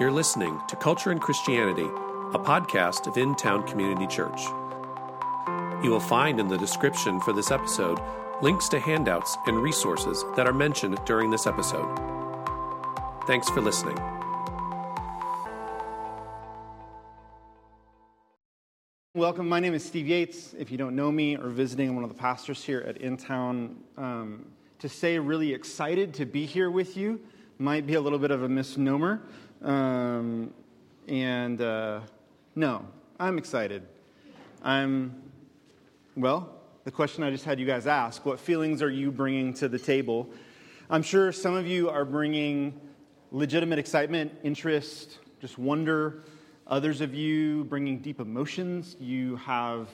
You're listening to Culture and Christianity, a podcast of In Town Community Church. You will find in the description for this episode links to handouts and resources that are mentioned during this episode. Thanks for listening. Welcome. My name is Steve Yates. If you don't know me or visiting, one of the pastors here at In Town. Um, to say really excited to be here with you might be a little bit of a misnomer. Um, and uh, no, I'm excited. I'm, well, the question I just had you guys ask what feelings are you bringing to the table? I'm sure some of you are bringing legitimate excitement, interest, just wonder. Others of you bringing deep emotions. You have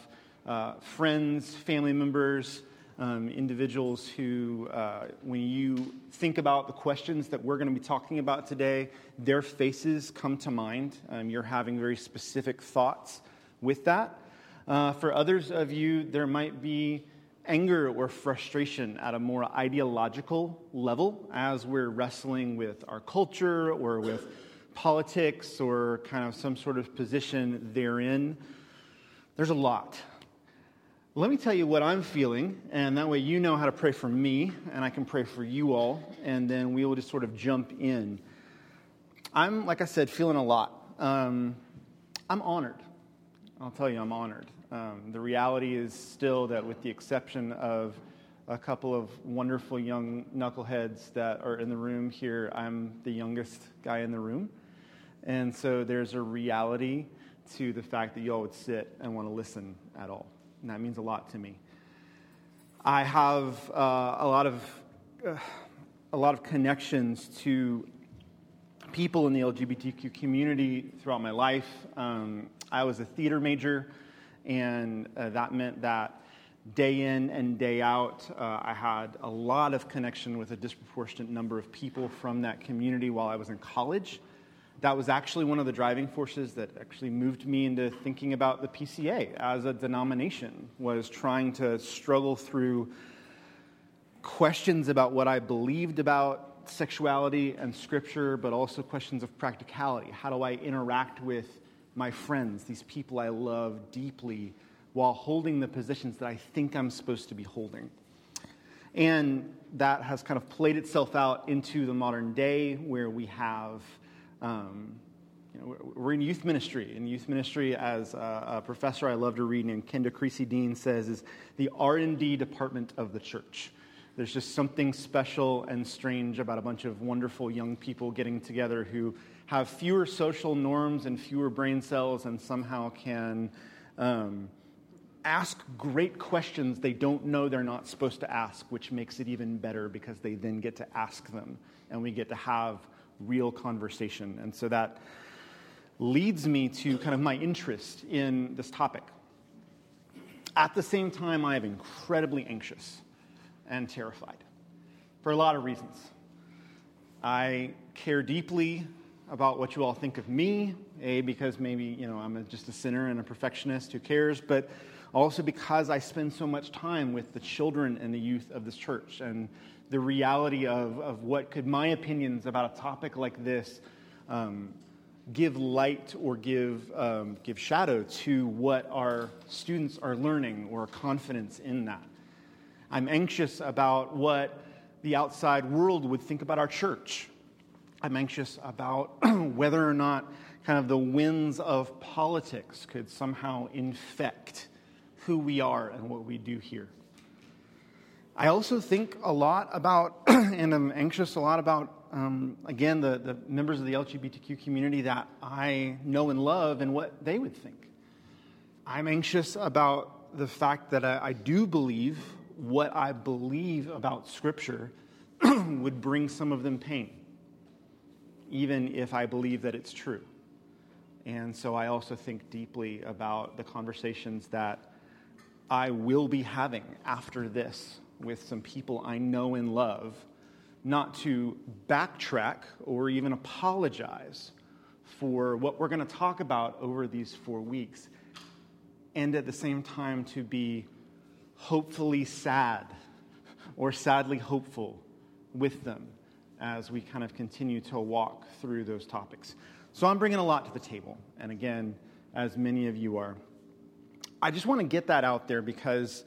uh, friends, family members, um, individuals who, uh, when you think about the questions that we're going to be talking about today, their faces come to mind. Um, you're having very specific thoughts with that. Uh, for others of you, there might be anger or frustration at a more ideological level as we're wrestling with our culture or with politics or kind of some sort of position therein. There's a lot let me tell you what I'm feeling, and that way you know how to pray for me, and I can pray for you all, and then we will just sort of jump in. I'm, like I said, feeling a lot. Um, I'm honored. I'll tell you, I'm honored. Um, the reality is still that, with the exception of a couple of wonderful young knuckleheads that are in the room here, I'm the youngest guy in the room. And so there's a reality to the fact that you all would sit and want to listen at all and that means a lot to me. I have uh, a lot of uh, a lot of connections to people in the LGBTQ community throughout my life. Um, I was a theater major, and uh, that meant that day in and day out, uh, I had a lot of connection with a disproportionate number of people from that community while I was in college that was actually one of the driving forces that actually moved me into thinking about the PCA as a denomination was trying to struggle through questions about what I believed about sexuality and scripture, but also questions of practicality. How do I interact with my friends, these people I love deeply, while holding the positions that I think I'm supposed to be holding? And that has kind of played itself out into the modern day where we have um, you know, we're in youth ministry. In youth ministry, as a, professor I love to read named Kenda Creasy Dean says, is the R&D department of the church. There's just something special and strange about a bunch of wonderful young people getting together who have fewer social norms and fewer brain cells and somehow can um, ask great questions they don't know they're not supposed to ask, which makes it even better because they then get to ask them and we get to have real conversation. And so that leads me to kind of my interest in this topic. At the same time, I am incredibly anxious and terrified for a lot of reasons. I care deeply about what you all think of me, A, because maybe, you know, I'm just a sinner and a perfectionist, who cares, but also because I spend so much time with the children and the youth of this church. And the reality of, of what could my opinions about a topic like this um, give light or give, um, give shadow to what our students are learning or confidence in that. I'm anxious about what the outside world would think about our church. I'm anxious about whether or not kind of the winds of politics could somehow infect who we are and what we do here. I also think a lot about, and I'm anxious a lot about, um, again, the, the members of the LGBTQ community that I know and love and what they would think. I'm anxious about the fact that I, I do believe what I believe about Scripture would bring some of them pain, even if I believe that it's true. And so I also think deeply about the conversations that I will be having after this with some people I know and love, not to backtrack or even apologize for what we're going to talk about over these four weeks, and at the same time to be hopefully sad or sadly hopeful with them as we kind of continue to walk through those topics. So I'm bringing a lot to the table, and again, as many of you are. I just want to get that out there because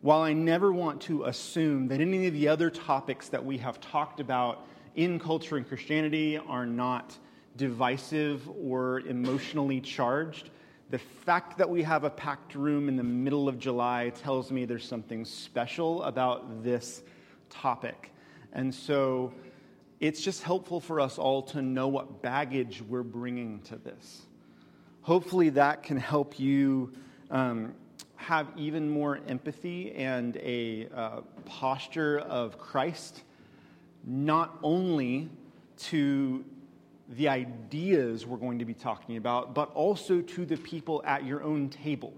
while I never want to assume that any of the other topics that we have talked about in culture and Christianity are not divisive or emotionally charged, the fact that we have a packed room in the middle of July tells me there's something special about this topic. And so it's just helpful for us all to know what baggage we're bringing to this. Hopefully, that can help you um, have even more empathy and a uh, posture of Christ, not only to the ideas we're going to be talking about, but also to the people at your own table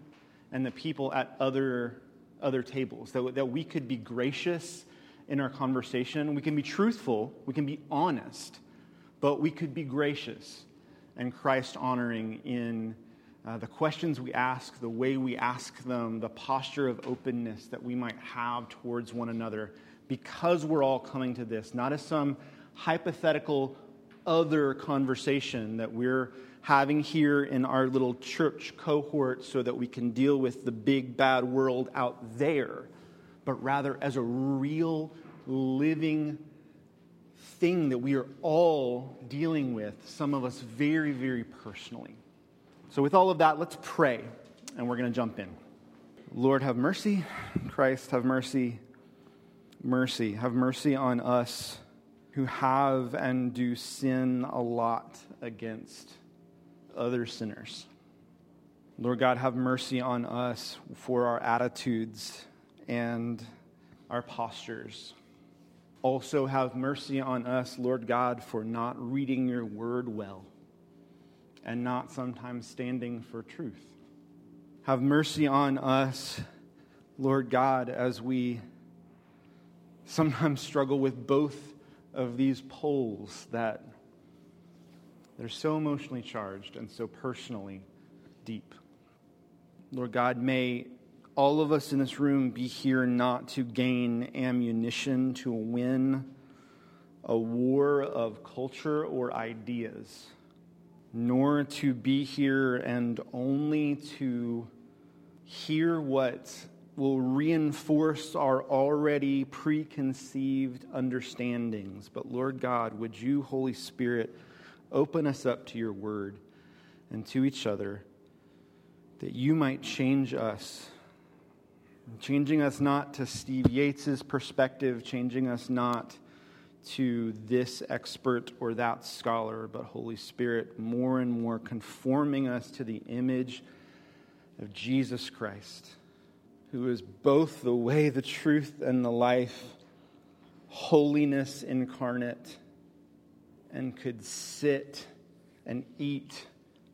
and the people at other, other tables. That, that we could be gracious in our conversation. We can be truthful, we can be honest, but we could be gracious and Christ honoring in uh, the questions we ask, the way we ask them, the posture of openness that we might have towards one another, because we're all coming to this, not as some hypothetical other conversation that we're having here in our little church cohort so that we can deal with the big bad world out there, but rather as a real living thing that we are all dealing with, some of us very, very personally. So, with all of that, let's pray, and we're going to jump in. Lord, have mercy. Christ, have mercy. Mercy. Have mercy on us who have and do sin a lot against other sinners. Lord God, have mercy on us for our attitudes and our postures. Also, have mercy on us, Lord God, for not reading your word well and not sometimes standing for truth. Have mercy on us, Lord God, as we sometimes struggle with both of these poles that they're so emotionally charged and so personally deep. Lord God, may all of us in this room be here not to gain ammunition to win a war of culture or ideas, nor to be here and only to hear what will reinforce our already preconceived understandings. But Lord God, would you, Holy Spirit, open us up to your word and to each other that you might change us changing us not to Steve Yates's perspective, changing us not to this expert or that scholar, but Holy Spirit, more and more conforming us to the image of Jesus Christ, who is both the way, the truth, and the life, holiness incarnate, and could sit and eat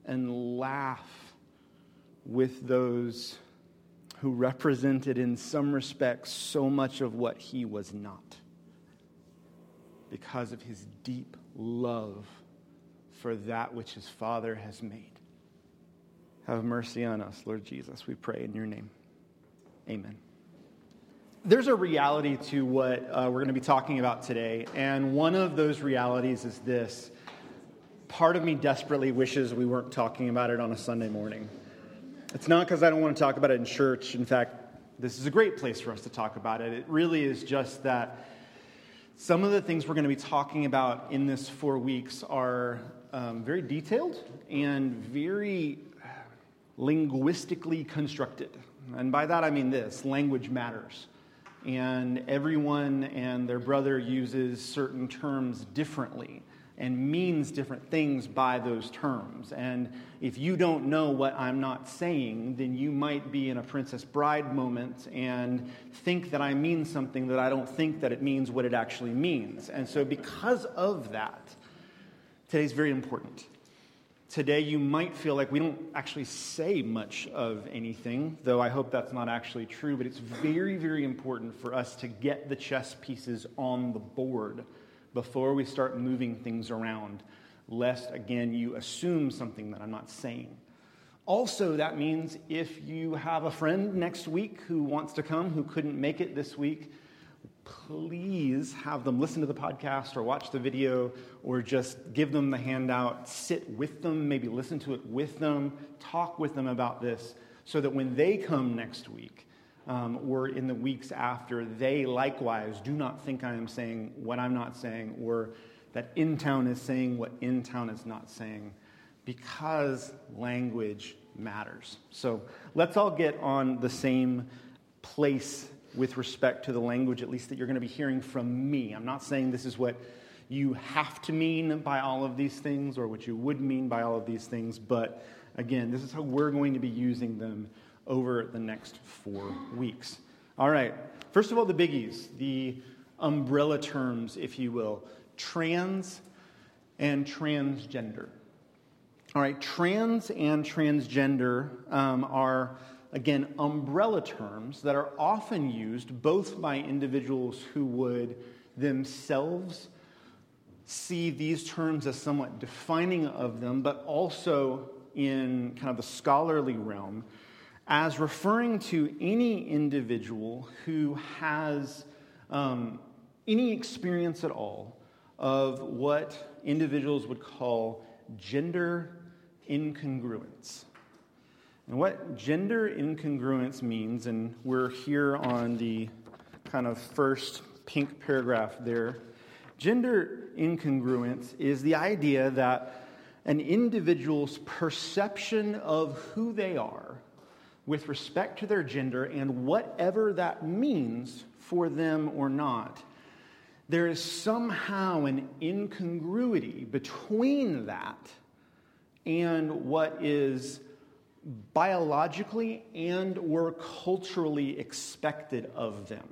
and laugh with those who represented, in some respects, so much of what he was not because of his deep love for that which his Father has made. Have mercy on us, Lord Jesus. We pray in your name. Amen. There's a reality to what uh, we're going to be talking about today, and one of those realities is this. Part of me desperately wishes we weren't talking about it on a Sunday morning. It's not because I don't want to talk about it in church. In fact, this is a great place for us to talk about it. It really is just that some of the things we're going to be talking about in this four weeks are um, very detailed and very linguistically constructed. And by that I mean this language matters. And everyone and their brother uses certain terms differently and means different things by those terms. And if you don't know what I'm not saying, then you might be in a Princess Bride moment and think that I mean something that I don't think that it means what it actually means. And so, because of that, today's very important. Today, you might feel like we don't actually say much of anything, though I hope that's not actually true, but it's very, very important for us to get the chess pieces on the board before we start moving things around, lest, again, you assume something that I'm not saying. Also, that means if you have a friend next week who wants to come who couldn't make it this week, please have them listen to the podcast or watch the video or just give them the handout, sit with them, maybe listen to it with them, talk with them about this so that when they come next week um, or in the weeks after, they likewise do not think I am saying what I'm not saying or that in town is saying what in town is not saying because language matters. So let's all get on the same place with respect to the language, at least that you're going to be hearing from me. I'm not saying this is what you have to mean by all of these things or what you would mean by all of these things, but again, this is how we're going to be using them over the next four weeks. All right, first of all, the biggies, the umbrella terms, if you will trans and transgender. All right, trans and transgender um, are again, umbrella terms that are often used both by individuals who would themselves see these terms as somewhat defining of them, but also in kind of the scholarly realm as referring to any individual who has um, any experience at all of what individuals would call gender incongruence. And what gender incongruence means, and we're here on the kind of first pink paragraph there. Gender incongruence is the idea that an individual's perception of who they are with respect to their gender and whatever that means for them or not, there is somehow an incongruity between that and what is biologically and or culturally expected of them.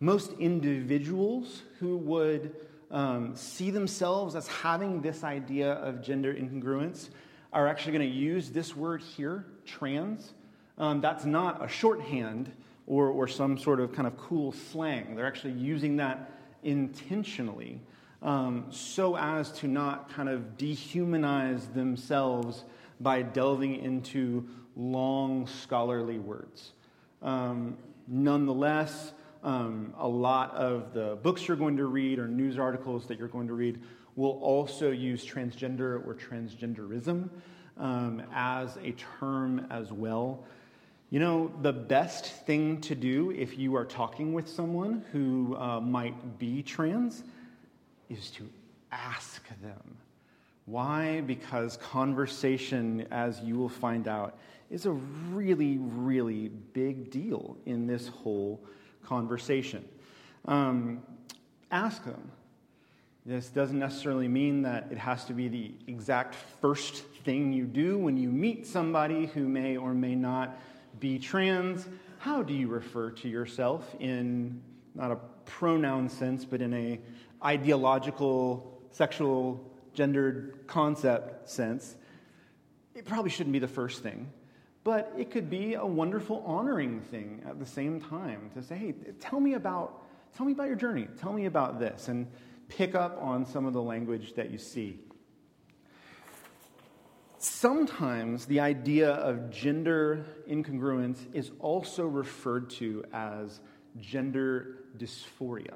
Most individuals who would um, see themselves as having this idea of gender incongruence are actually going to use this word here, trans. Um, that's not a shorthand or, or some sort of kind of cool slang. They're actually using that intentionally um, so as to not kind of dehumanize themselves by delving into long scholarly words. Um, nonetheless, um, a lot of the books you're going to read or news articles that you're going to read will also use transgender or transgenderism um, as a term as well. You know, the best thing to do if you are talking with someone who uh, might be trans is to ask them why? Because conversation, as you will find out, is a really, really big deal in this whole conversation. Um, ask them. This doesn't necessarily mean that it has to be the exact first thing you do when you meet somebody who may or may not be trans. How do you refer to yourself in not a pronoun sense, but in a ideological, sexual gendered concept sense, it probably shouldn't be the first thing. But it could be a wonderful honoring thing at the same time to say, hey, tell me about, tell me about your journey. Tell me about this. And pick up on some of the language that you see. Sometimes the idea of gender incongruence is also referred to as gender dysphoria.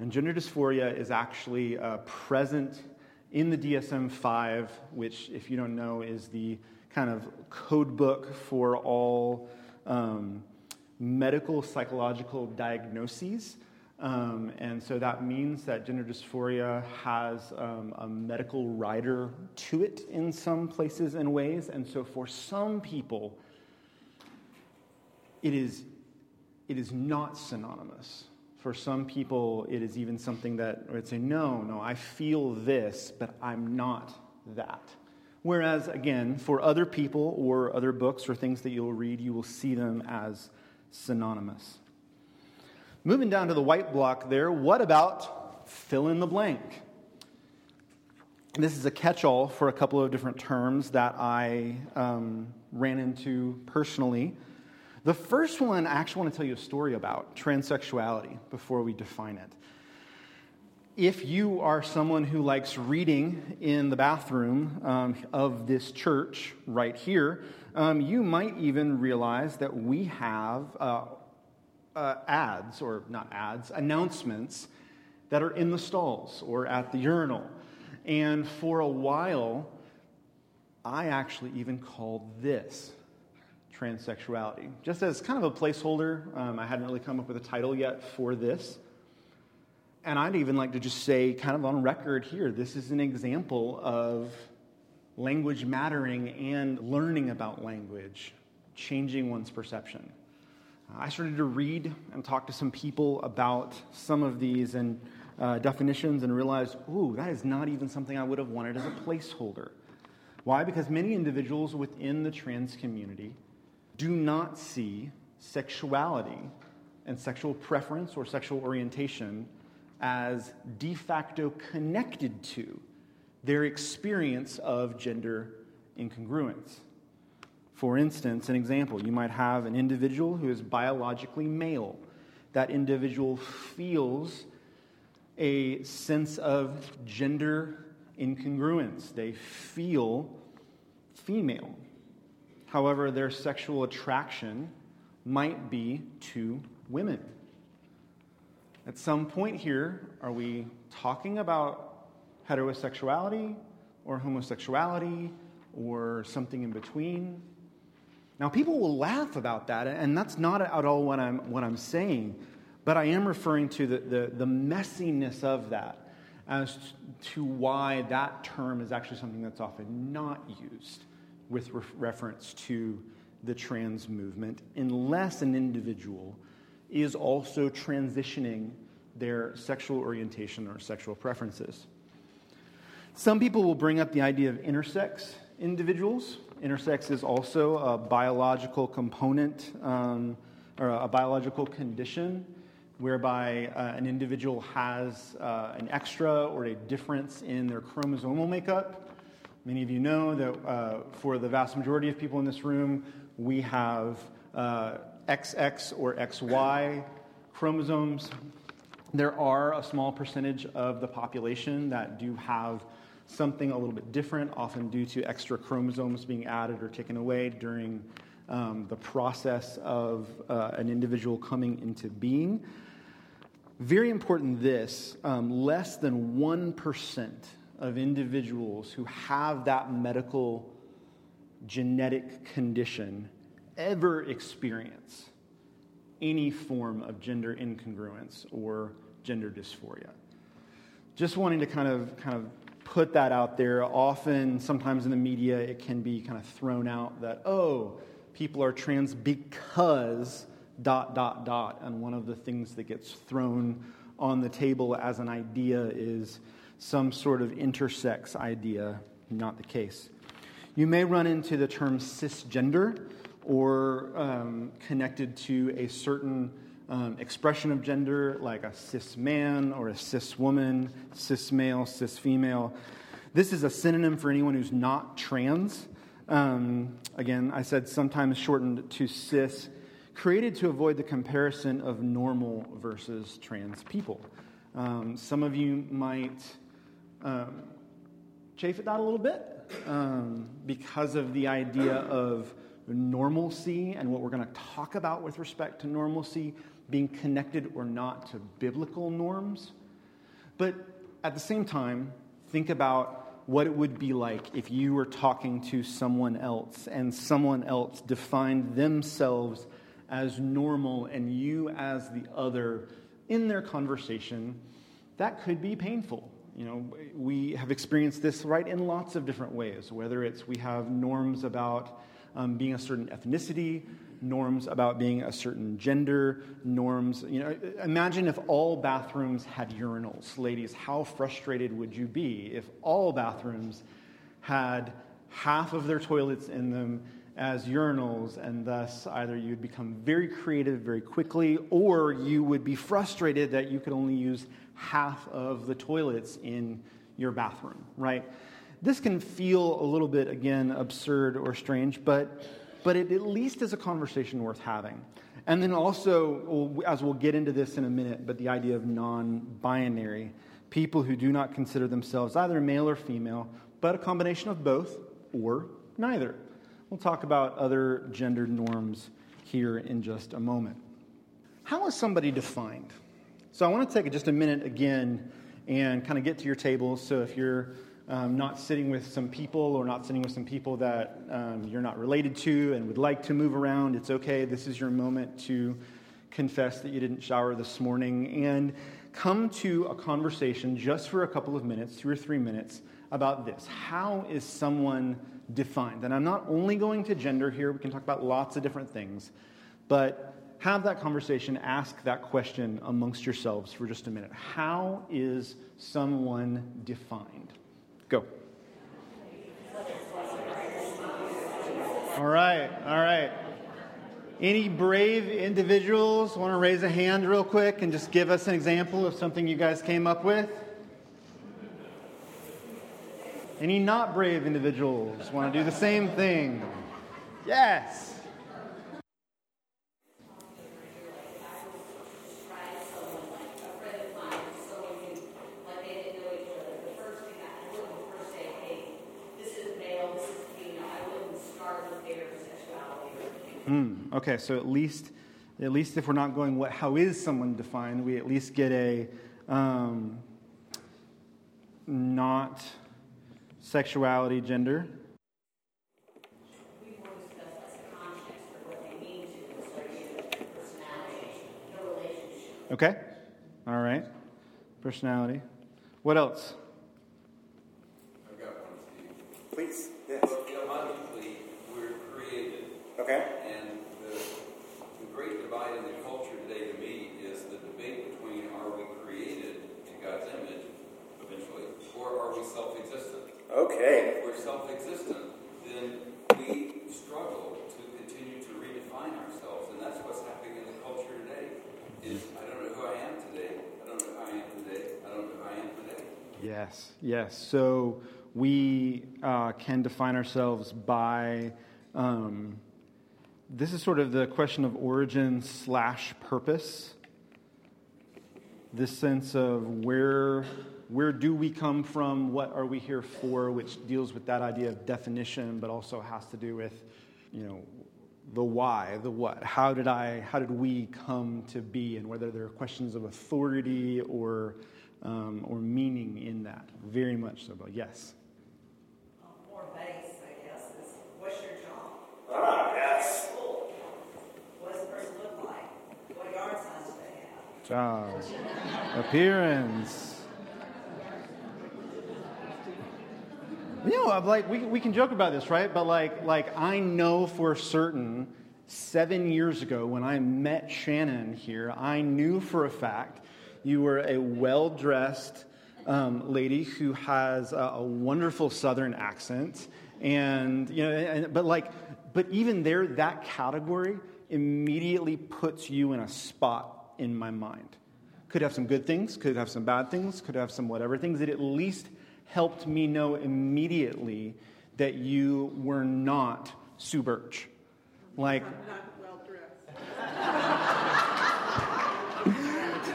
And gender dysphoria is actually uh, present in the DSM 5, which, if you don't know, is the kind of code book for all um, medical psychological diagnoses. Um, and so that means that gender dysphoria has um, a medical rider to it in some places and ways. And so for some people, it is, it is not synonymous for some people, it is even something that would say, no, no, I feel this, but I'm not that. Whereas, again, for other people or other books or things that you'll read, you will see them as synonymous. Moving down to the white block there, what about fill in the blank? This is a catch all for a couple of different terms that I um, ran into personally. The first one, I actually want to tell you a story about transsexuality before we define it. If you are someone who likes reading in the bathroom um, of this church right here, um, you might even realize that we have uh, uh, ads, or not ads, announcements that are in the stalls or at the urinal. And for a while, I actually even called this transsexuality, just as kind of a placeholder. Um, I hadn't really come up with a title yet for this. And I'd even like to just say, kind of on record here, this is an example of language mattering and learning about language, changing one's perception. I started to read and talk to some people about some of these and uh, definitions and realized, ooh, that is not even something I would have wanted as a placeholder. Why? Because many individuals within the trans community do not see sexuality and sexual preference or sexual orientation as de facto connected to their experience of gender incongruence. For instance, an example, you might have an individual who is biologically male. That individual feels a sense of gender incongruence. They feel female. However, their sexual attraction might be to women. At some point here, are we talking about heterosexuality or homosexuality or something in between? Now, people will laugh about that, and that's not at all what I'm, what I'm saying, but I am referring to the, the, the messiness of that as to why that term is actually something that's often not used with re- reference to the trans movement, unless an individual is also transitioning their sexual orientation or sexual preferences. Some people will bring up the idea of intersex individuals. Intersex is also a biological component um, or a biological condition whereby uh, an individual has uh, an extra or a difference in their chromosomal makeup. Many of you know that uh, for the vast majority of people in this room, we have XX uh, or XY chromosomes. There are a small percentage of the population that do have something a little bit different, often due to extra chromosomes being added or taken away during um, the process of uh, an individual coming into being. Very important this um, less than 1% of individuals who have that medical genetic condition ever experience any form of gender incongruence or gender dysphoria. Just wanting to kind of kind of put that out there. Often, sometimes in the media, it can be kind of thrown out that, oh, people are trans because dot, dot, dot. And one of the things that gets thrown on the table as an idea is some sort of intersex idea. Not the case. You may run into the term cisgender or um, connected to a certain um, expression of gender, like a cis man or a cis woman, cis male, cis female. This is a synonym for anyone who's not trans. Um, again, I said sometimes shortened to cis created to avoid the comparison of normal versus trans people. Um, some of you might um, chafe at that a little bit um, because of the idea of normalcy and what we're going to talk about with respect to normalcy being connected or not to biblical norms. But at the same time, think about what it would be like if you were talking to someone else and someone else defined themselves as normal and you as the other in their conversation, that could be painful. You know, we have experienced this right in lots of different ways, whether it's we have norms about um, being a certain ethnicity, norms about being a certain gender, norms. You know, imagine if all bathrooms had urinals. Ladies, how frustrated would you be if all bathrooms had half of their toilets in them as urinals, and thus either you'd become very creative very quickly, or you would be frustrated that you could only use half of the toilets in your bathroom, right? This can feel a little bit, again, absurd or strange, but, but it at least is a conversation worth having. And then also, as we'll get into this in a minute, but the idea of non binary people who do not consider themselves either male or female, but a combination of both or neither. We'll talk about other gender norms here in just a moment. how is somebody defined? So I want to take just a minute again and kind of get to your table. So if you're um, not sitting with some people or not sitting with some people that um, you're not related to and would like to move around, it's okay. This is your moment to confess that you didn't shower this morning and come to a conversation just for a couple of minutes, two or three minutes, about this. How is someone defined? And I'm not only going to gender here, we can talk about lots of different things, but have that conversation, ask that question amongst yourselves for just a minute. How is someone defined? Go. All right, all right. Any brave individuals want to raise a hand real quick and just give us an example of something you guys came up with? Any not brave individuals want to do the same thing? Yes. Okay, so at least, at least if we're not going, what, how is someone defined, we at least get a um, not sexuality, gender. Okay, all right. Personality. What else? I've got one, Steve. Please, yes. Look, logically, we're created. Okay. And the, the great divide in the culture today to me is the debate between are we created in God's image eventually, or are we self existent? Okay. If we're self existent, then we struggle to continue to redefine ourselves. And that's what's happening in the culture today. Is I don't know who I am today. I don't know who I am today. I don't know who I am today. Yes, yes. So we uh, can define ourselves by. Um, this is sort of the question of origin slash purpose. This sense of where where do we come from? What are we here for? Which deals with that idea of definition, but also has to do with, you know, the why, the what. How did I? How did we come to be? And whether there are questions of authority or um, or meaning in that. Very much so. But yes. more base, I guess, is what's your job? Ah, yes. School. What does the person look like? What yard signs do they have? Job. Appearance. You know, I'm like we, we can joke about this, right? But like like I know for certain seven years ago when I met Shannon here, I knew for a fact you were a well dressed um, lady who has a, a wonderful Southern accent, and you know, and, but like, but even there, that category immediately puts you in a spot in my mind. Could have some good things, could have some bad things, could have some whatever things. It at least helped me know immediately that you were not Sue Birch. Like,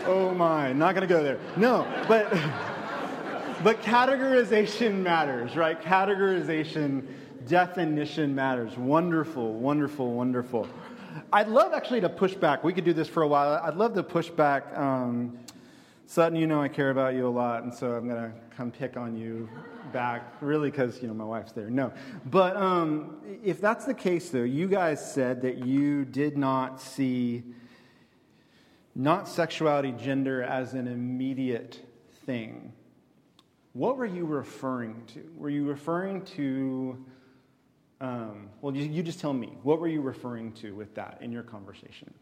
oh my, not gonna go there. No, but but categorization matters, right? Categorization, definition matters. Wonderful, wonderful, wonderful. I'd love actually to push back. We could do this for a while. I'd love to push back. Um, Sutton, you know I care about you a lot, and so I'm going to come pick on you back, really, because, you know, my wife's there. No. But um, if that's the case, though, you guys said that you did not see not sexuality, gender as an immediate thing. What were you referring to? Were you referring to, um, well, you, you just tell me. What were you referring to with that in your conversation?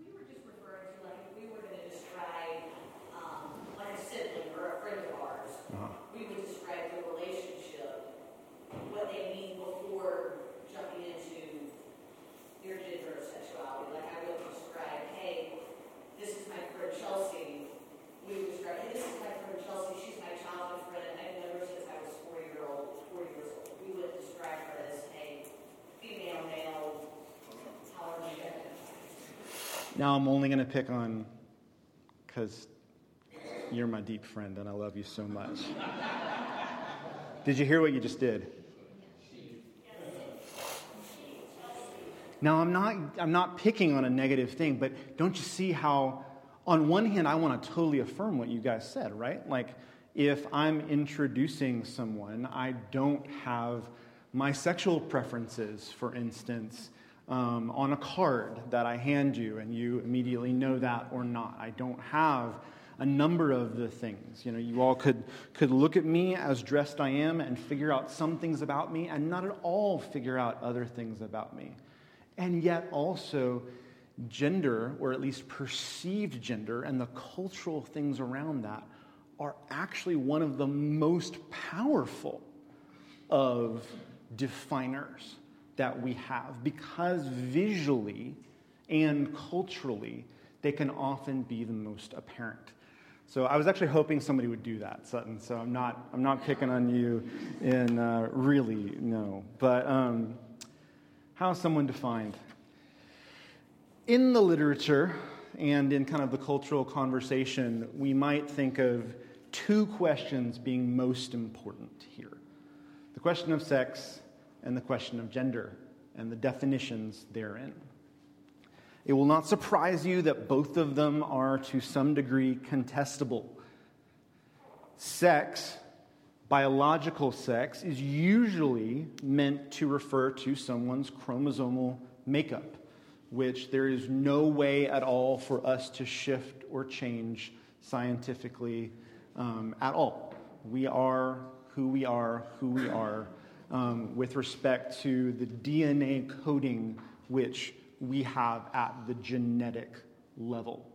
We were just referring to, like, if we were going to describe, um, like a sibling or a friend of ours, Uh-huh. we would describe the relationship, what they mean before jumping into your gender or sexuality. Like, I would describe, hey, this is my friend Chelsea. We would describe, hey, this is my friend Chelsea. She's my childhood friend. I've known her since I was four year old, four years old. We would describe her as, hey, female, male, however you identify. Now I'm only going to pick on because you're my deep friend and I love you so much. did you hear what you just did? Now, I'm not, I'm not picking on a negative thing, but don't you see how, on one hand, I want to totally affirm what you guys said, right? Like, if I'm introducing someone, I don't have my sexual preferences, for instance, um, on a card that I hand you, and you immediately know that or not. I don't have a number of the things. You know, you all could, could look at me as dressed I am and figure out some things about me, and not at all figure out other things about me. And yet, also, gender, or at least perceived gender, and the cultural things around that are actually one of the most powerful of definers that we have because visually and culturally they can often be the most apparent. So I was actually hoping somebody would do that, Sutton. So I'm not, I'm not picking on you in uh, really, no. But um, how is someone defined? In the literature and in kind of the cultural conversation, we might think of two questions being most important here the question of sex and the question of gender and the definitions therein. It will not surprise you that both of them are to some degree contestable. Sex, biological sex, is usually meant to refer to someone's chromosomal makeup, which there is no way at all for us to shift or change scientifically um, at all. We are who we are, who we are, um, with respect to the DNA coding which we have at the genetic level.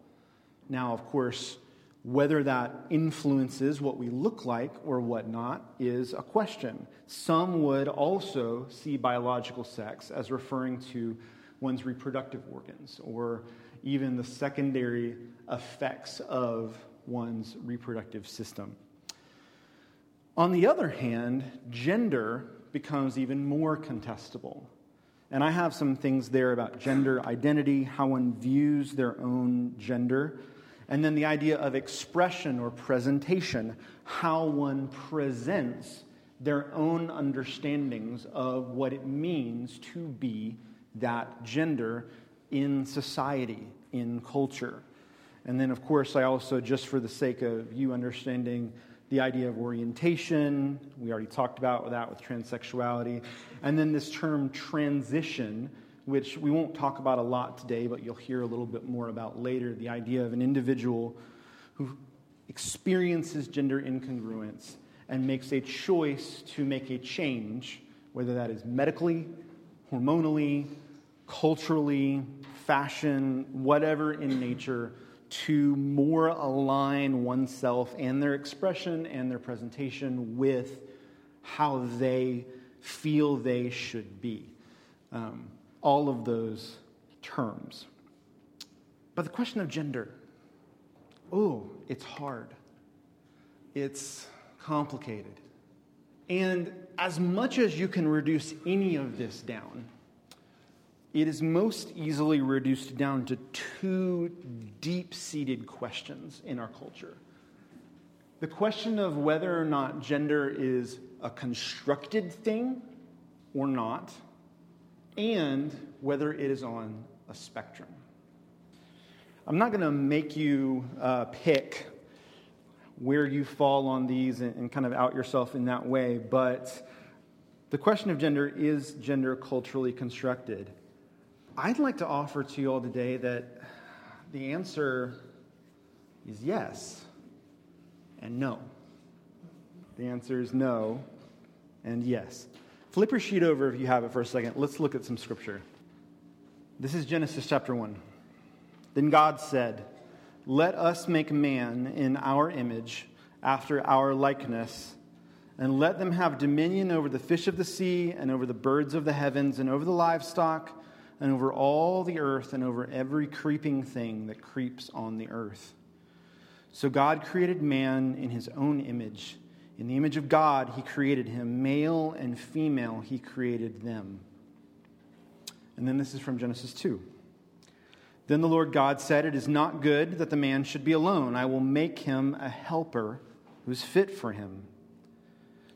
Now, of course, whether that influences what we look like or whatnot is a question. Some would also see biological sex as referring to one's reproductive organs or even the secondary effects of one's reproductive system. On the other hand, gender becomes even more contestable. And I have some things there about gender identity, how one views their own gender, and then the idea of expression or presentation, how one presents their own understandings of what it means to be that gender in society, in culture. And then, of course, I also, just for the sake of you understanding the idea of orientation, we already talked about that with transsexuality. And then this term transition, which we won't talk about a lot today, but you'll hear a little bit more about later the idea of an individual who experiences gender incongruence and makes a choice to make a change, whether that is medically, hormonally, culturally, fashion, whatever in nature, to more align oneself and their expression and their presentation with how they feel they should be. Um, all of those terms. But the question of gender oh, it's hard, it's complicated. And as much as you can reduce any of this down, it is most easily reduced down to two deep seated questions in our culture. The question of whether or not gender is a constructed thing or not, and whether it is on a spectrum. I'm not going to make you uh, pick where you fall on these and, and kind of out yourself in that way, but the question of gender is gender culturally constructed? I'd like to offer to you all today that the answer is yes and no. The answer is no and yes. Flip your sheet over if you have it for a second. Let's look at some scripture. This is Genesis chapter 1. Then God said, Let us make man in our image, after our likeness, and let them have dominion over the fish of the sea, and over the birds of the heavens, and over the livestock and over all the earth and over every creeping thing that creeps on the earth. So God created man in his own image. In the image of God, he created him. Male and female, he created them. And then this is from Genesis 2. Then the Lord God said, It is not good that the man should be alone. I will make him a helper who's fit for him.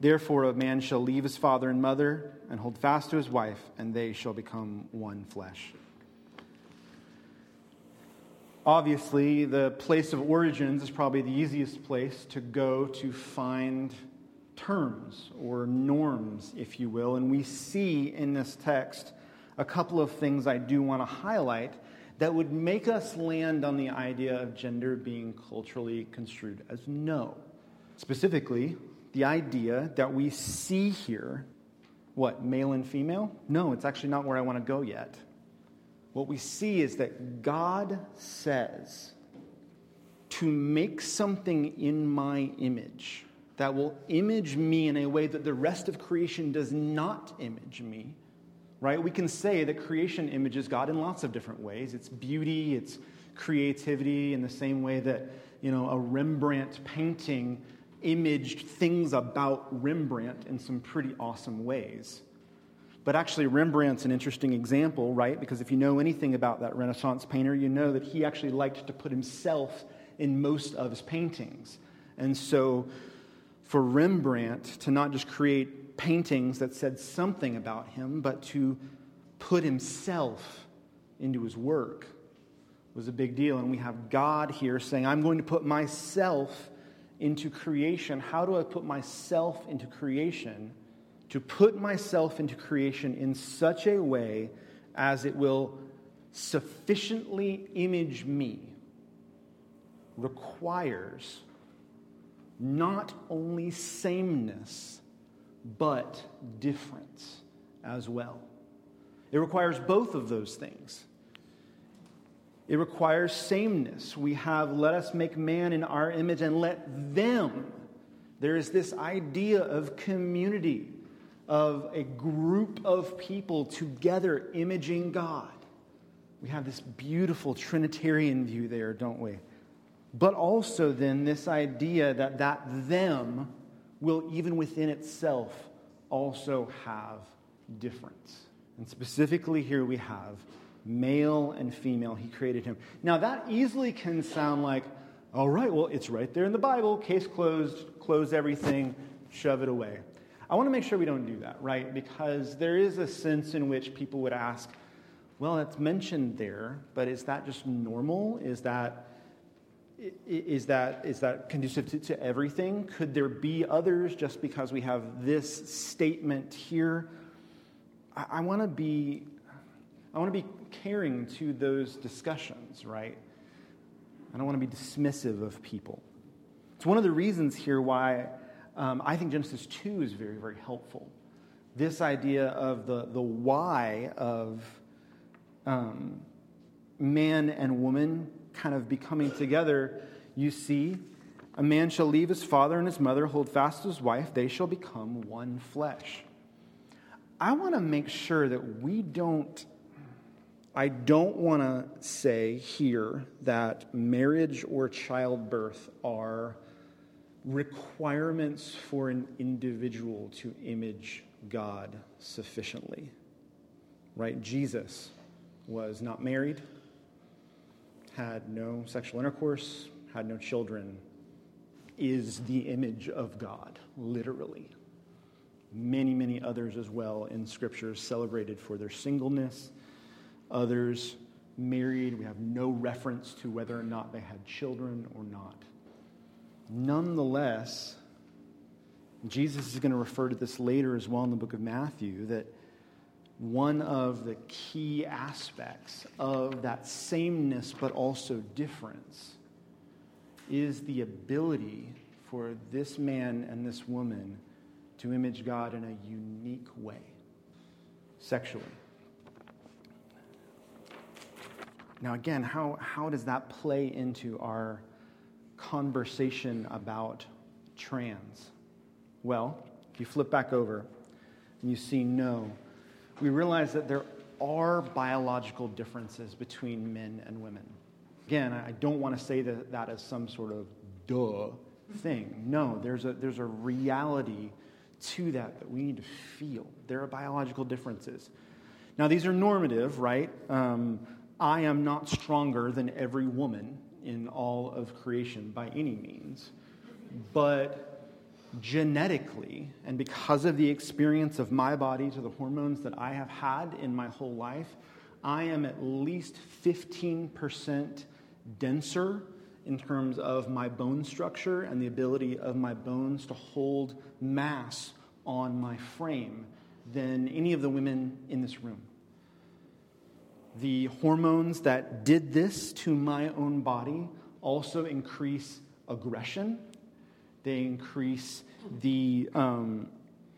Therefore, a man shall leave his father and mother and hold fast to his wife, and they shall become one flesh. Obviously, the place of origins is probably the easiest place to go to find terms or norms, if you will. And we see in this text a couple of things I do want to highlight that would make us land on the idea of gender being culturally construed as no. Specifically, the idea that we see here what, male and female? No, it's actually not where I want to go yet. What we see is that God says to make something in my image that will image me in a way that the rest of creation does not image me. Right? We can say that creation images God in lots of different ways. It's beauty, it's creativity, in the same way that, you know, a Rembrandt painting imaged things about Rembrandt in some pretty awesome ways. But actually, Rembrandt's an interesting example, right? Because if you know anything about that Renaissance painter, you know that he actually liked to put himself in most of his paintings. And so, for Rembrandt to not just create paintings that said something about him, but to put himself into his work was a big deal. And we have God here saying, I'm going to put myself into creation, how do I put myself into creation? To put myself into creation in such a way as it will sufficiently image me requires not only sameness, but difference as well. It requires both of those things. It requires sameness. We have, let us make man in our image and let them. There is this idea of community, of a group of people together imaging God. We have this beautiful Trinitarian view there, don't we? But also, then, this idea that that them will, even within itself, also have difference. And specifically, here we have male and female, he created him. Now, that easily can sound like, all right, well, it's right there in the Bible, case closed, close everything, shove it away. I want to make sure we don't do that, right? Because there is a sense in which people would ask, well, it's mentioned there, but is that just normal? Is that is that is that conducive to, to everything? Could there be others just because we have this statement here? I, I want to be I want to be caring to those discussions, right? I don't want to be dismissive of people. It's one of the reasons here why um, I think Genesis 2 is very, very helpful. This idea of the, the why of um, man and woman kind of becoming together, you see, a man shall leave his father and his mother, hold fast to his wife, they shall become one flesh. I want to make sure that we don't I don't want to say here that marriage or childbirth are requirements for an individual to image God sufficiently. Right? Jesus was not married, had no sexual intercourse, had no children, is the image of God, literally. Many, many others as well in scriptures celebrated for their singleness others married. We have no reference to whether or not they had children or not. Nonetheless, Jesus is going to refer to this later as well in the book of Matthew that one of the key aspects of that sameness but also difference is the ability for this man and this woman to image God in a unique way sexually. Now, again, how, how does that play into our conversation about trans? Well, if you flip back over and you see no, we realize that there are biological differences between men and women. Again, I don't want to say that, that as some sort of duh thing. No, there's a, there's a reality to that that we need to feel. There are biological differences. Now, these are normative, right? Um, I am not stronger than every woman in all of creation by any means. But genetically, and because of the experience of my body to the hormones that I have had in my whole life, I am at least 15% denser in terms of my bone structure and the ability of my bones to hold mass on my frame than any of the women in this room. The hormones that did this to my own body also increase aggression. They increase the um,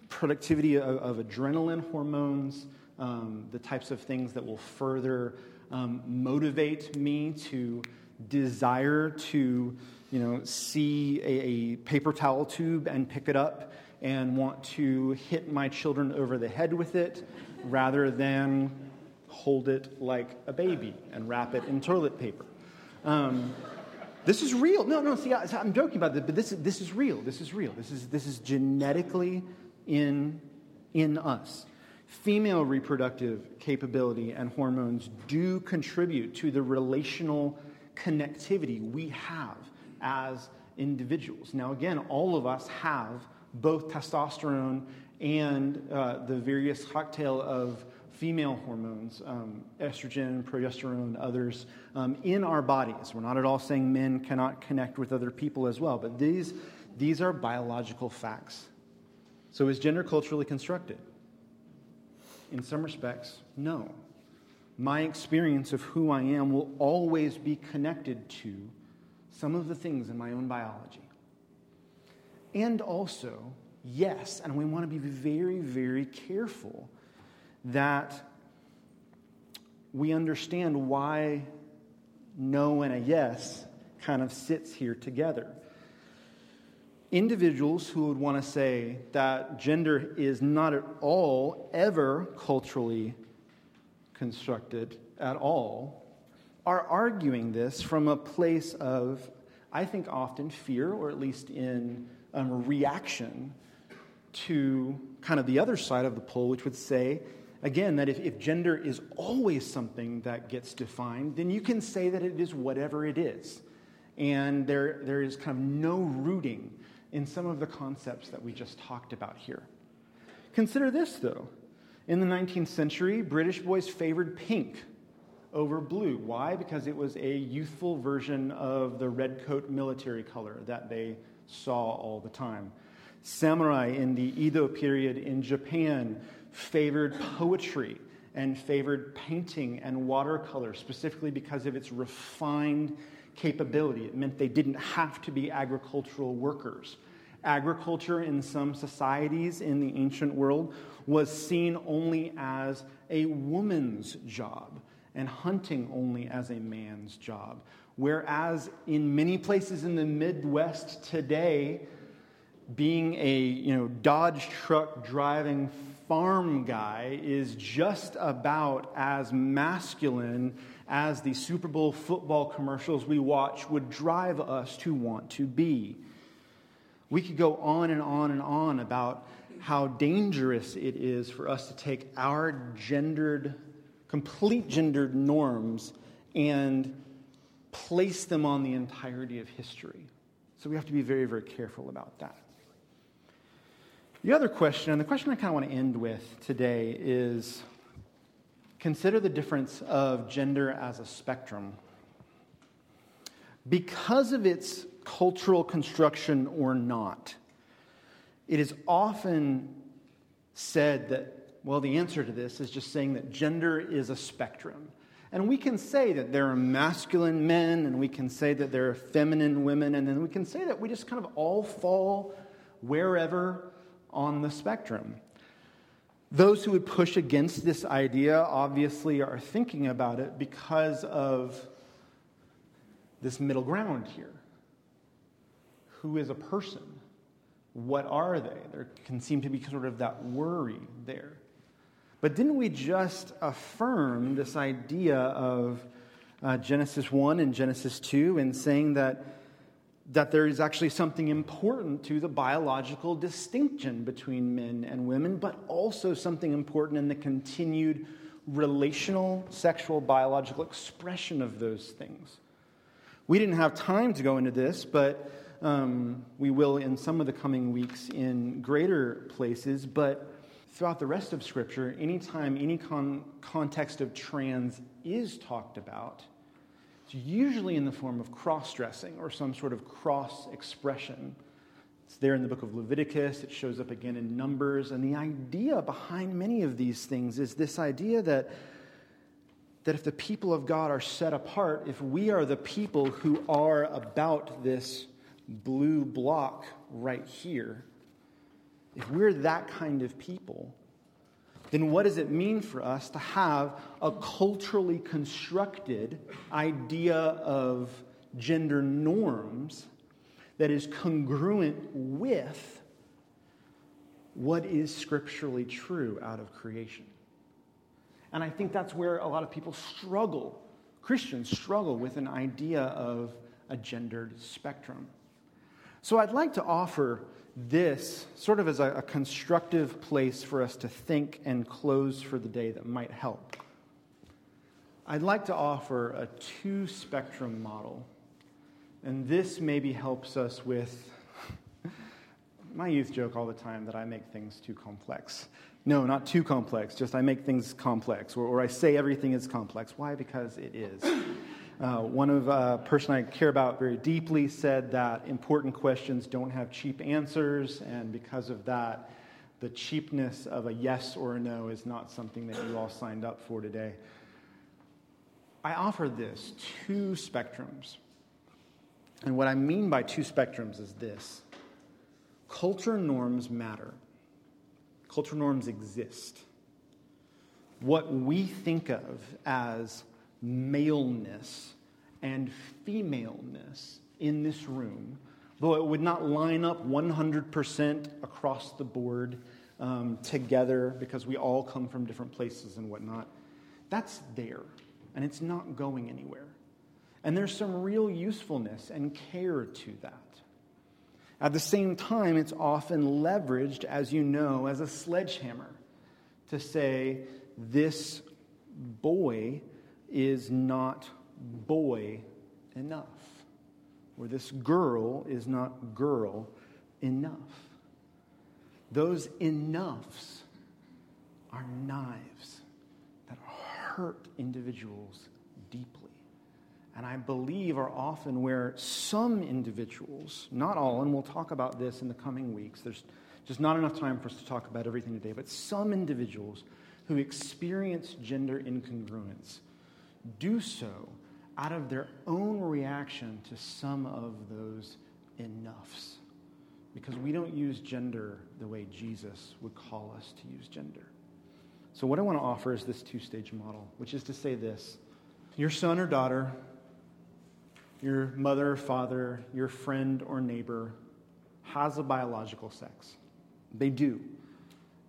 productivity of, of, adrenaline hormones, um, the types of things that will further um, motivate me to desire to, you know, see a, a paper towel tube and pick it up and want to hit my children over the head with it rather than hold it like a baby and wrap it in toilet paper. Um, this is real. No, no, see, I, am joking about this, but this, this is real. This is real. This is, this is genetically in, in us. Female reproductive capability and hormones do contribute to the relational connectivity we have as individuals. Now, again, all of us have both testosterone and uh, the various cocktail of female hormones, um, estrogen, progesterone, others, um, in our bodies. We're not at all saying men cannot connect with other people as well, but these, these are biological facts. So is gender culturally constructed? In some respects, no. My experience of who I am will always be connected to some of the things in my own biology. And also, yes, and we want to be very, very careful that we understand why no and a yes kind of sits here together. Individuals who would want to say that gender is not at all ever culturally constructed at all are arguing this from a place of, I think, often fear, or at least in um, reaction to kind of the other side of the pole, which would say again, that if, if gender is always something that gets defined, then you can say that it is whatever it is. And there, there is kind of no rooting in some of the concepts that we just talked about here. Consider this, though. In the 19th century, British boys favored pink over blue. Why? Because it was a youthful version of the red coat military color that they saw all the time. Samurai in the Edo period in Japan favored poetry and favored painting and watercolor, specifically because of its refined capability. It meant they didn't have to be agricultural workers. Agriculture in some societies in the ancient world was seen only as a woman's job, and hunting only as a man's job. Whereas in many places in the Midwest today, being a you know, Dodge truck driving farm guy is just about as masculine as the Super Bowl football commercials we watch would drive us to want to be. We could go on and on and on about how dangerous it is for us to take our gendered, complete gendered norms and place them on the entirety of history. So we have to be very, very careful about that. The other question, and the question I kind of want to end with today, is consider the difference of gender as a spectrum. Because of its cultural construction or not, it is often said that, well, the answer to this is just saying that gender is a spectrum. And we can say that there are masculine men, and we can say that there are feminine women, and then we can say that we just kind of all fall wherever on the spectrum. Those who would push against this idea obviously are thinking about it because of this middle ground here. Who is a person? What are they? There can seem to be sort of that worry there. But didn't we just affirm this idea of uh, Genesis 1 and Genesis 2 in saying that, that there is actually something important to the biological distinction between men and women, but also something important in the continued relational, sexual, biological expression of those things? We didn't have time to go into this, but um, we will in some of the coming weeks in greater places. But throughout the rest of Scripture, anytime any con- context of trans is talked about, it's usually in the form of cross dressing or some sort of cross expression. It's there in the book of Leviticus, it shows up again in Numbers. And the idea behind many of these things is this idea that, that if the people of God are set apart, if we are the people who are about this blue block right here, if we're that kind of people, then what does it mean for us to have a culturally constructed idea of gender norms that is congruent with what is scripturally true out of creation? And I think that's where a lot of people struggle. Christians struggle with an idea of a gendered spectrum. So I'd like to offer this sort of as a, a, constructive place for us to think and close for the day that might help. I'd like to offer a two spectrum model. And this maybe helps us with my youth joke all the time that I make things too complex. No, not too complex, just I make things complex, or, or I say everything is complex. Why? Because it is. Uh, one of a uh, person I care about very deeply said that important questions don't have cheap answers, and because of that, the cheapness of a yes or a no is not something that you all signed up for today. I offer this two spectrums. And what I mean by two spectrums is this culture norms matter, culture norms exist. What we think of as maleness and femaleness in this room, though it would not line up 100% across the board um, together because we all come from different places and whatnot, that's there and it's not going anywhere. And there's some real usefulness and care to that. At the same time, it's often leveraged, as you know, as a sledgehammer to say, this boy is not boy enough, or this girl is not girl enough. Those enoughs are knives that hurt individuals deeply. And I believe are often where some individuals, not all, and we'll talk about this in the coming weeks, there's just not enough time for us to talk about everything today, but some individuals who experience gender incongruence do so out of their own reaction to some of those enoughs. Because we don't use gender the way Jesus would call us to use gender. So, what I want to offer is this two stage model, which is to say this your son or daughter, your mother or father, your friend or neighbor has a biological sex. They do.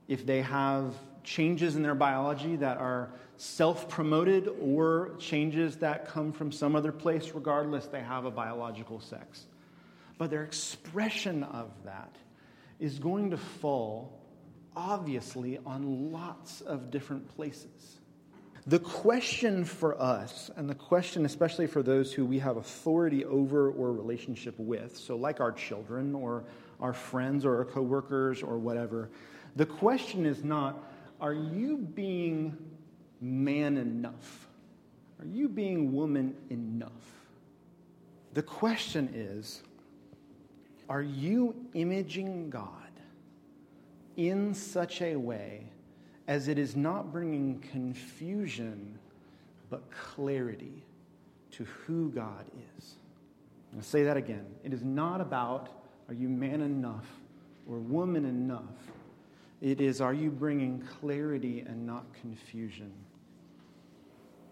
If they have changes in their biology that are self promoted or changes that come from some other place, regardless, they have a biological sex. But their expression of that is going to fall, obviously, on lots of different places. The question for us, and the question especially for those who we have authority over or relationship with, so like our children or our friends or our coworkers or whatever, the question is not, are you being man enough? Are you being woman enough? The question is are you imaging God in such a way as it is not bringing confusion but clarity to who God is? I'll say that again. It is not about are you man enough or woman enough. It is are you bringing clarity and not confusion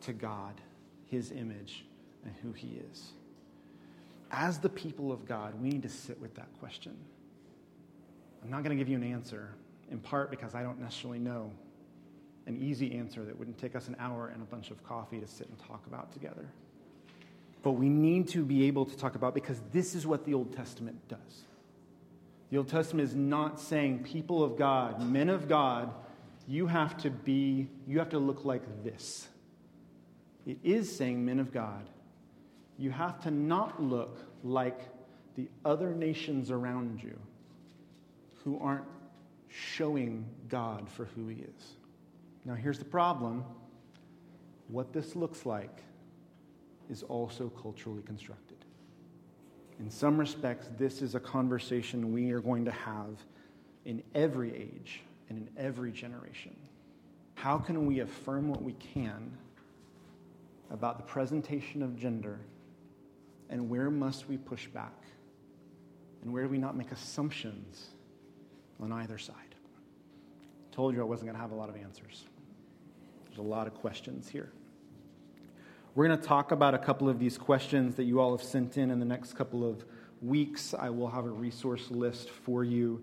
to God, His image, and who He is. As the people of God, we need to sit with that question. I'm not going to give you an answer, in part because I don't necessarily know. an easy answer that wouldn't take us an hour and a bunch of coffee to sit and talk about together. But we need to be able to talk about because this is what the Old Testament does. The Old Testament is not saying, people of God, men of God, you have to be, you have to look like this. It is saying, men of God, you have to not look like the other nations around you who aren't showing God for who He is. Now, here's the problem what this looks like is also culturally constructed. In some respects, this is a conversation we are going to have in every age and in every generation. How can we affirm what we can about the presentation of gender, and where must we push back? And where do we not make assumptions on either side? Told you I wasn't going to have a lot of answers. There's a lot of questions here. We're going to talk about a couple of these questions that you all have sent in in the next couple of weeks. I will have a resource list for you.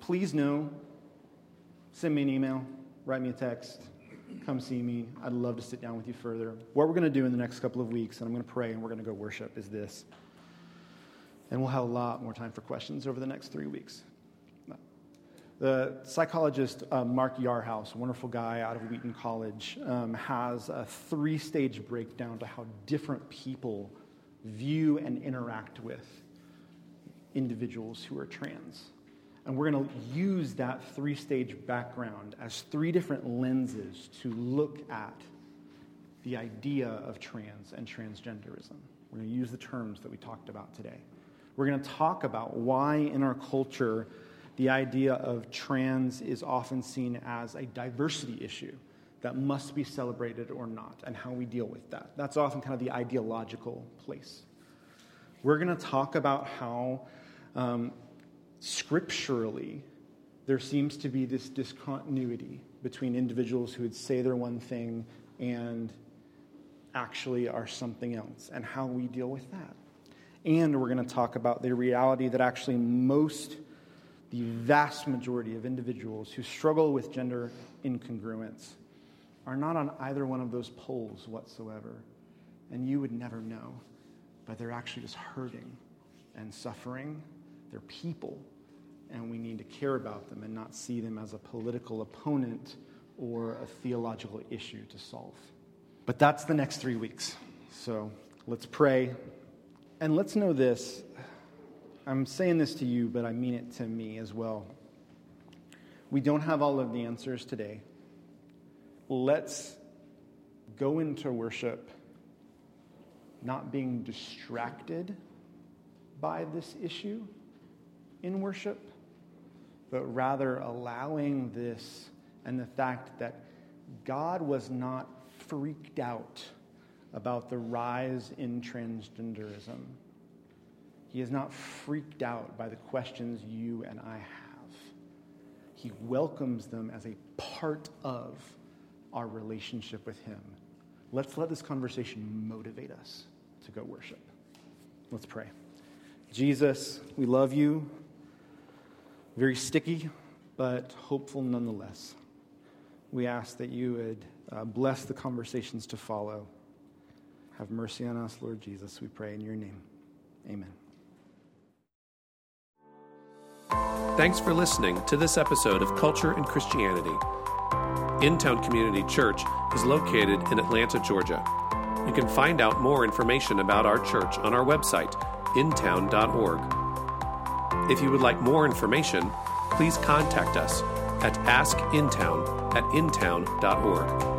Please know, send me an email, write me a text, come see me. I'd love to sit down with you further. What we're going to do in the next couple of weeks, and I'm going to pray and we're going to go worship, is this. And we'll have a lot more time for questions over the next three weeks. The psychologist uh, Mark Yarhouse, a wonderful guy out of Wheaton College, um, has a three stage breakdown to how different people view and interact with individuals who are trans. And we're going to use that three stage background as three different lenses to look at the idea of trans and transgenderism. We're going to use the terms that we talked about today. We're going to talk about why in our culture the idea of trans is often seen as a diversity issue that must be celebrated or not, and how we deal with that. That's often kind of the ideological place. We're going to talk about how um, scripturally there seems to be this discontinuity between individuals who would say they're one thing and actually are something else, and how we deal with that. And we're going to talk about the reality that actually most the vast majority of individuals who struggle with gender incongruence are not on either one of those poles whatsoever. And you would never know, but they're actually just hurting and suffering. They're people, and we need to care about them and not see them as a political opponent or a theological issue to solve. But that's the next three weeks. So let's pray. And let's know this I'm saying this to you, but I mean it to me as well. We don't have all of the answers today. Let's go into worship not being distracted by this issue in worship, but rather allowing this and the fact that God was not freaked out about the rise in transgenderism he is not freaked out by the questions you and I have. He welcomes them as a part of our relationship with Him. Let's let this conversation motivate us to go worship. Let's pray. Jesus, we love you. Very sticky, but hopeful nonetheless. We ask that you would uh, bless the conversations to follow. Have mercy on us, Lord Jesus, we pray in your name. Amen. Thanks for listening to this episode of Culture and Christianity. Intown Community Church is located in Atlanta, Georgia. You can find out more information about our church on our website, intown.org. If you would like more information, please contact us at askintown at intown.org.